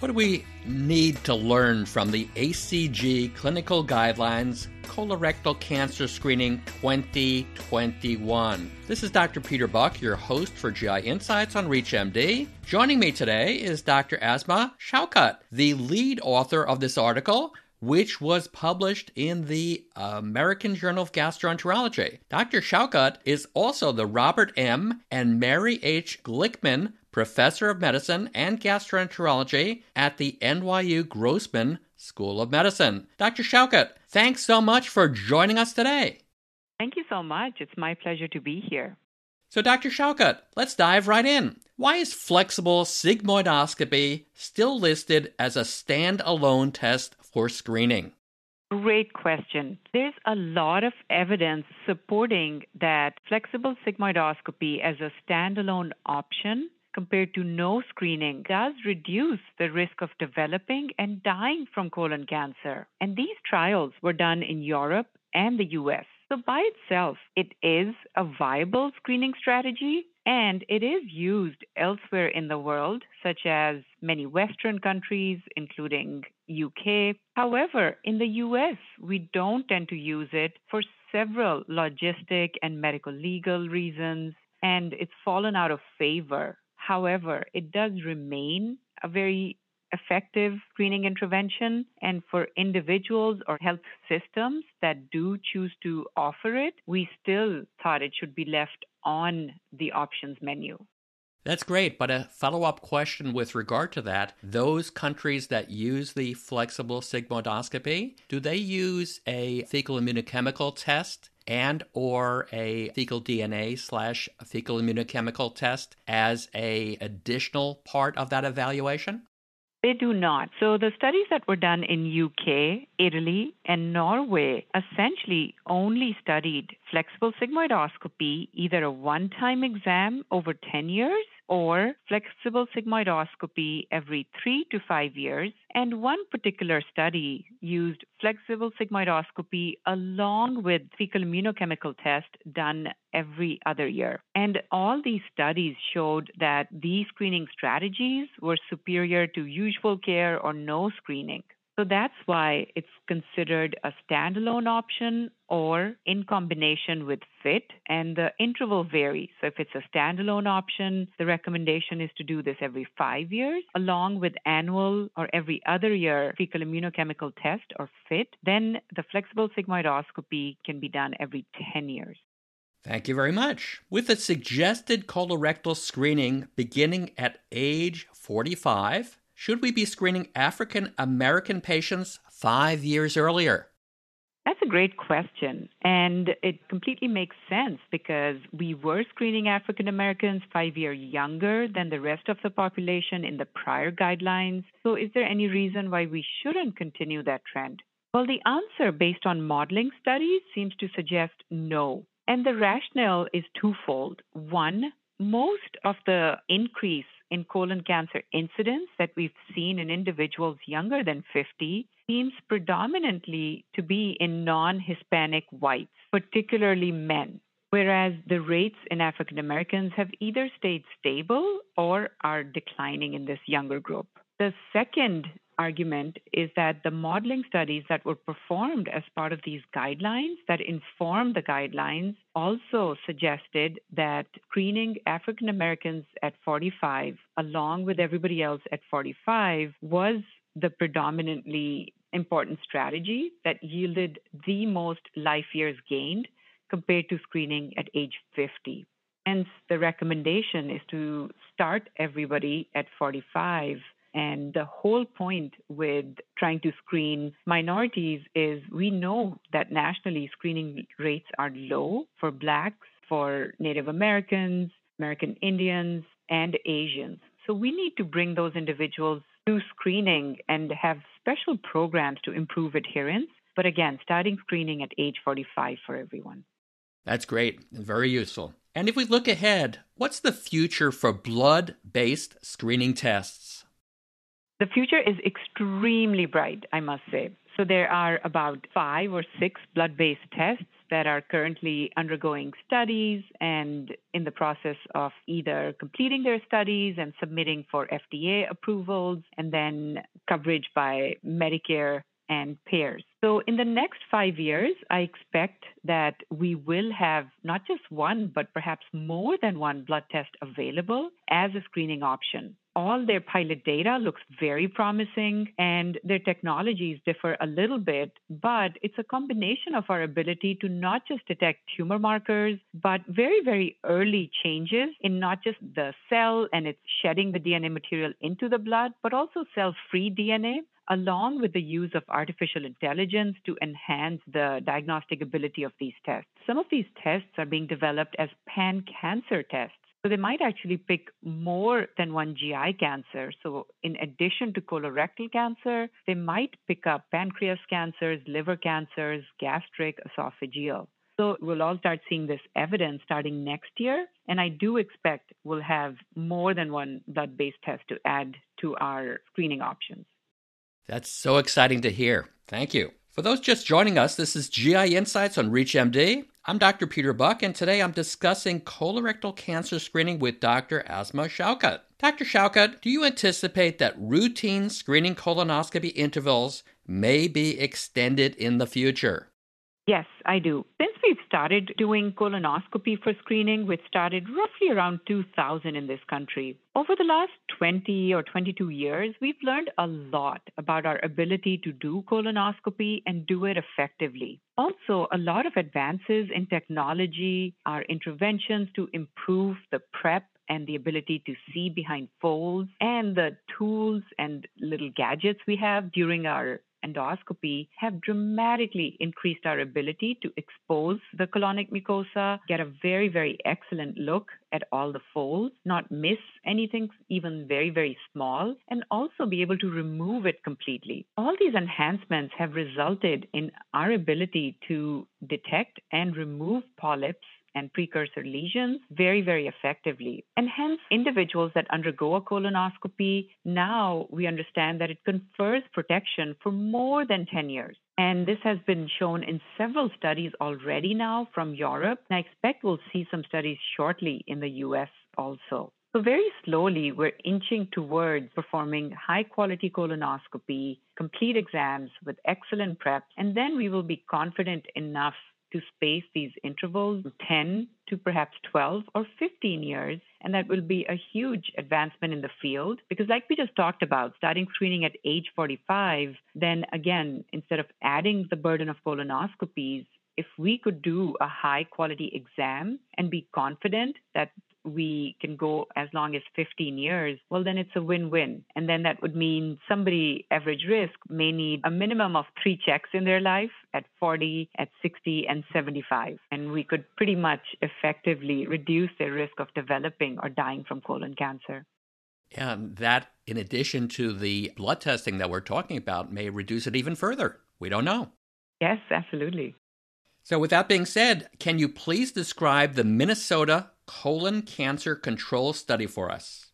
What do we need to learn from the ACG Clinical Guidelines Colorectal Cancer Screening 2021? This is Dr. Peter Buck, your host for GI Insights on ReachMD. Joining me today is Dr. Asma Shaukat, the lead author of this article, which was published in the American Journal of Gastroenterology. Dr. Shaukat is also the Robert M. and Mary H. Glickman professor of medicine and gastroenterology at the NYU Grossman School of Medicine. Dr. Shaukat, thanks so much for joining us today. Thank you so much. It's my pleasure to be here. So, Dr. Shaukat, let's dive right in. Why is flexible sigmoidoscopy still listed as a standalone test for screening? Great question. There's a lot of evidence supporting that flexible sigmoidoscopy as a standalone option compared to no screening does reduce the risk of developing and dying from colon cancer. And these trials were done in Europe and the US. So, by itself, it is a viable screening strategy and it is used elsewhere in the world, such as many Western countries, including UK. However, in the US, we don't tend to use it for several logistic and medical legal reasons, and it's fallen out of favor. However, it does remain a very effective screening intervention. And for individuals or health systems that do choose to offer it, we still thought it should be left on the options menu. That's great, but a follow up question with regard to that those countries that use the flexible sigmoidoscopy, do they use a fecal immunochemical test and or a fecal DNA slash fecal immunochemical test as a additional part of that evaluation? They do not. So the studies that were done in UK, Italy, and Norway essentially only studied flexible sigmoidoscopy, either a one-time exam over 10 years or flexible sigmoidoscopy every three to five years. And one particular study used flexible sigmoidoscopy along with fecal immunochemical test done every other year. And all these studies showed that these screening strategies were superior to usual care or no screening. So that's why it's considered a standalone option or in combination with FIT, and the interval varies. So if it's a standalone option, the recommendation is to do this every five years, along with annual or every other year fecal immunochemical test or FIT. Then the flexible sigmoidoscopy can be done every 10 years. Thank you very much. With a suggested colorectal screening beginning at age 45, should we be screening African American patients five years earlier? That's a great question. And it completely makes sense because we were screening African Americans five years younger than the rest of the population in the prior guidelines. So, is there any reason why we shouldn't continue that trend? Well, the answer based on modeling studies seems to suggest no. And the rationale is twofold. One, most of the increase in colon cancer incidence that we've seen in individuals younger than 50 seems predominantly to be in non Hispanic whites, particularly men, whereas the rates in African Americans have either stayed stable or are declining in this younger group. The second argument is that the modeling studies that were performed as part of these guidelines that inform the guidelines also suggested that screening African Americans at 45 along with everybody else at 45 was the predominantly important strategy that yielded the most life years gained compared to screening at age 50. Hence, the recommendation is to start everybody at 45 and the whole point with trying to screen minorities is we know that nationally screening rates are low for Blacks, for Native Americans, American Indians, and Asians. So we need to bring those individuals to screening and have special programs to improve adherence. But again, starting screening at age 45 for everyone. That's great and very useful. And if we look ahead, what's the future for blood based screening tests? The future is extremely bright, I must say. So there are about five or six blood based tests that are currently undergoing studies and in the process of either completing their studies and submitting for FDA approvals and then coverage by Medicare and payers. So, in the next five years, I expect that we will have not just one, but perhaps more than one blood test available as a screening option. All their pilot data looks very promising, and their technologies differ a little bit, but it's a combination of our ability to not just detect tumor markers, but very, very early changes in not just the cell and it's shedding the DNA material into the blood, but also cell free DNA along with the use of artificial intelligence to enhance the diagnostic ability of these tests. Some of these tests are being developed as pan cancer tests. So they might actually pick more than one GI cancer. So in addition to colorectal cancer, they might pick up pancreas cancers, liver cancers, gastric, esophageal. So we'll all start seeing this evidence starting next year. And I do expect we'll have more than one blood based test to add to our screening options. That's so exciting to hear. Thank you. For those just joining us, this is GI Insights on ReachMD. I'm Dr. Peter Buck, and today I'm discussing colorectal cancer screening with Dr. Asma Shaukat. Dr. Shaukat, do you anticipate that routine screening colonoscopy intervals may be extended in the future? Yes, I do. Since we've started doing colonoscopy for screening, which started roughly around 2000 in this country, over the last 20 or 22 years, we've learned a lot about our ability to do colonoscopy and do it effectively. Also, a lot of advances in technology, our interventions to improve the prep and the ability to see behind folds and the tools and little gadgets we have during our endoscopy have dramatically increased our ability to expose the colonic mucosa, get a very, very excellent look at all the folds, not miss anything even very, very small, and also be able to remove it completely. All these enhancements have resulted in our ability to detect and remove polyps and precursor lesions very, very effectively. And hence, individuals that undergo a colonoscopy, now we understand that it confers protection for more than 10 years. And this has been shown in several studies already now from Europe. And I expect we'll see some studies shortly in the US also. So, very slowly, we're inching towards performing high quality colonoscopy, complete exams with excellent prep, and then we will be confident enough to space these intervals 10 to perhaps 12 or 15 years. And that will be a huge advancement in the field because, like we just talked about, starting screening at age 45, then again, instead of adding the burden of colonoscopies, if we could do a high quality exam and be confident that we can go as long as 15 years, well, then it's a win win. And then that would mean somebody, average risk, may need a minimum of three checks in their life at 40, at 60, and 75. And we could pretty much effectively reduce their risk of developing or dying from colon cancer. And that, in addition to the blood testing that we're talking about, may reduce it even further. We don't know. Yes, absolutely. So, with that being said, can you please describe the Minnesota colon cancer control study for us?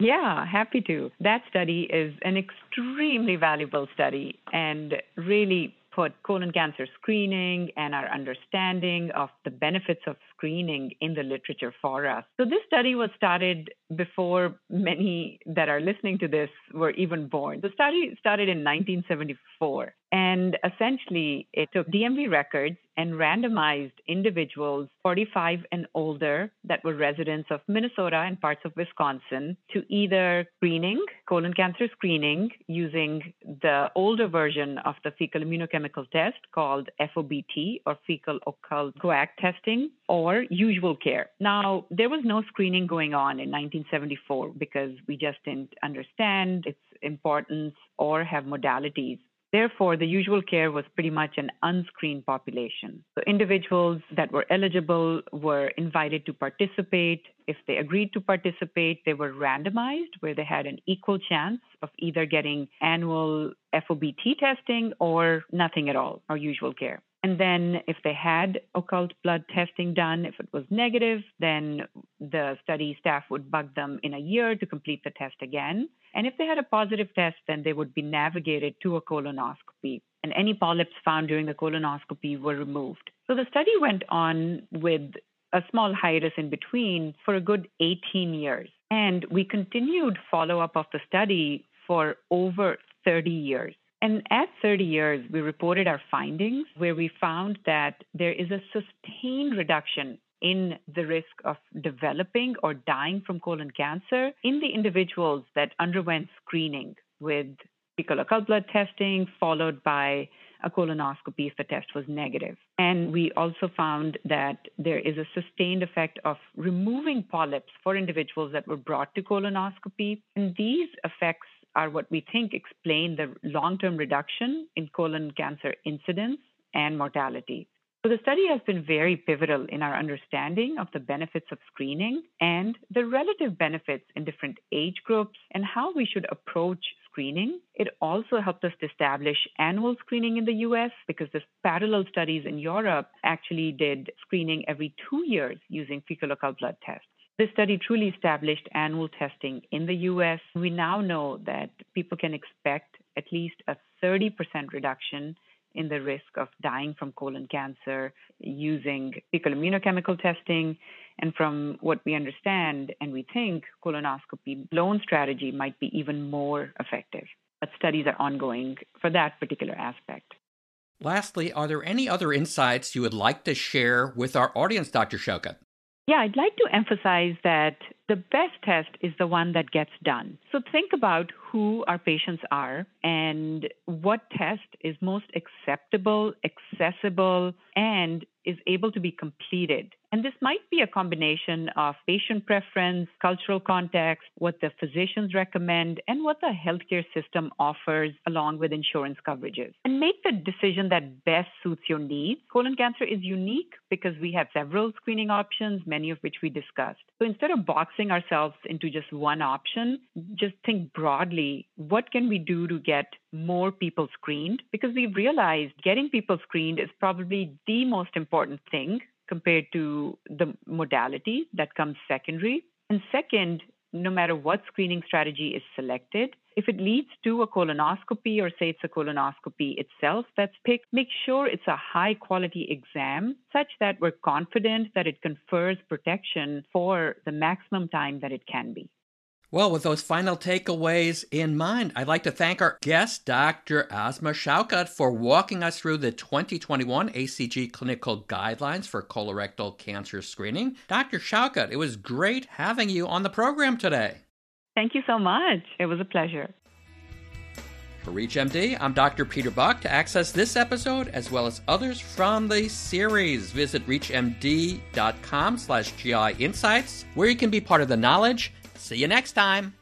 Yeah, happy to. That study is an extremely valuable study and really put colon cancer screening and our understanding of the benefits of screening in the literature for us. So, this study was started before many that are listening to this were even born. The study started in 1974. And essentially, it took DMV records and randomized individuals 45 and older that were residents of Minnesota and parts of Wisconsin to either screening, colon cancer screening, using the older version of the fecal immunochemical test called FOBT or fecal occult guaiac testing, or usual care. Now, there was no screening going on in 1974 because we just didn't understand its importance or have modalities. Therefore, the usual care was pretty much an unscreened population. So, individuals that were eligible were invited to participate. If they agreed to participate, they were randomized, where they had an equal chance of either getting annual FOBT testing or nothing at all, or usual care. And then, if they had occult blood testing done, if it was negative, then the study staff would bug them in a year to complete the test again. And if they had a positive test, then they would be navigated to a colonoscopy. and any polyps found during the colonoscopy were removed. So the study went on with a small hiatus in between for a good 18 years. And we continued follow up of the study for over 30 years. And at 30 years, we reported our findings where we found that there is a sustained reduction in the risk of developing or dying from colon cancer in the individuals that underwent screening with fecal occult blood testing, followed by a colonoscopy if the test was negative. And we also found that there is a sustained effect of removing polyps for individuals that were brought to colonoscopy. And these effects are what we think explain the long term reduction in colon cancer incidence and mortality. So the study has been very pivotal in our understanding of the benefits of screening and the relative benefits in different age groups and how we should approach screening. It also helped us to establish annual screening in the US because the parallel studies in Europe actually did screening every two years using fecal occult blood tests. This study truly established annual testing in the US. We now know that people can expect at least a 30% reduction in the risk of dying from colon cancer using fecal immunochemical testing. And from what we understand and we think, colonoscopy alone strategy might be even more effective. But studies are ongoing for that particular aspect. Lastly, are there any other insights you would like to share with our audience, Dr. Shaukat? Yeah, I'd like to emphasize that the best test is the one that gets done. So think about who our patients are and what test is most acceptable, accessible, and is able to be completed. And this might be a combination of patient preference, cultural context, what the physicians recommend, and what the healthcare system offers along with insurance coverages. And make the decision that best suits your needs. Colon cancer is unique because we have several screening options, many of which we discussed. So instead of boxing ourselves into just one option, just think broadly what can we do to get more people screened? Because we've realized getting people screened is probably the most important thing compared to the modality that comes secondary. And second, no matter what screening strategy is selected, if it leads to a colonoscopy or say it's a colonoscopy itself that's picked, make sure it's a high quality exam such that we're confident that it confers protection for the maximum time that it can be. Well, with those final takeaways in mind, I'd like to thank our guest, Dr. Asma Shaukat, for walking us through the 2021 ACG clinical guidelines for colorectal cancer screening. Dr. Shaukat, it was great having you on the program today. Thank you so much. It was a pleasure. For ReachMD, I'm Dr. Peter Buck. To access this episode, as well as others from the series, visit reachmd.com slash GI Insights, where you can be part of the knowledge See you next time.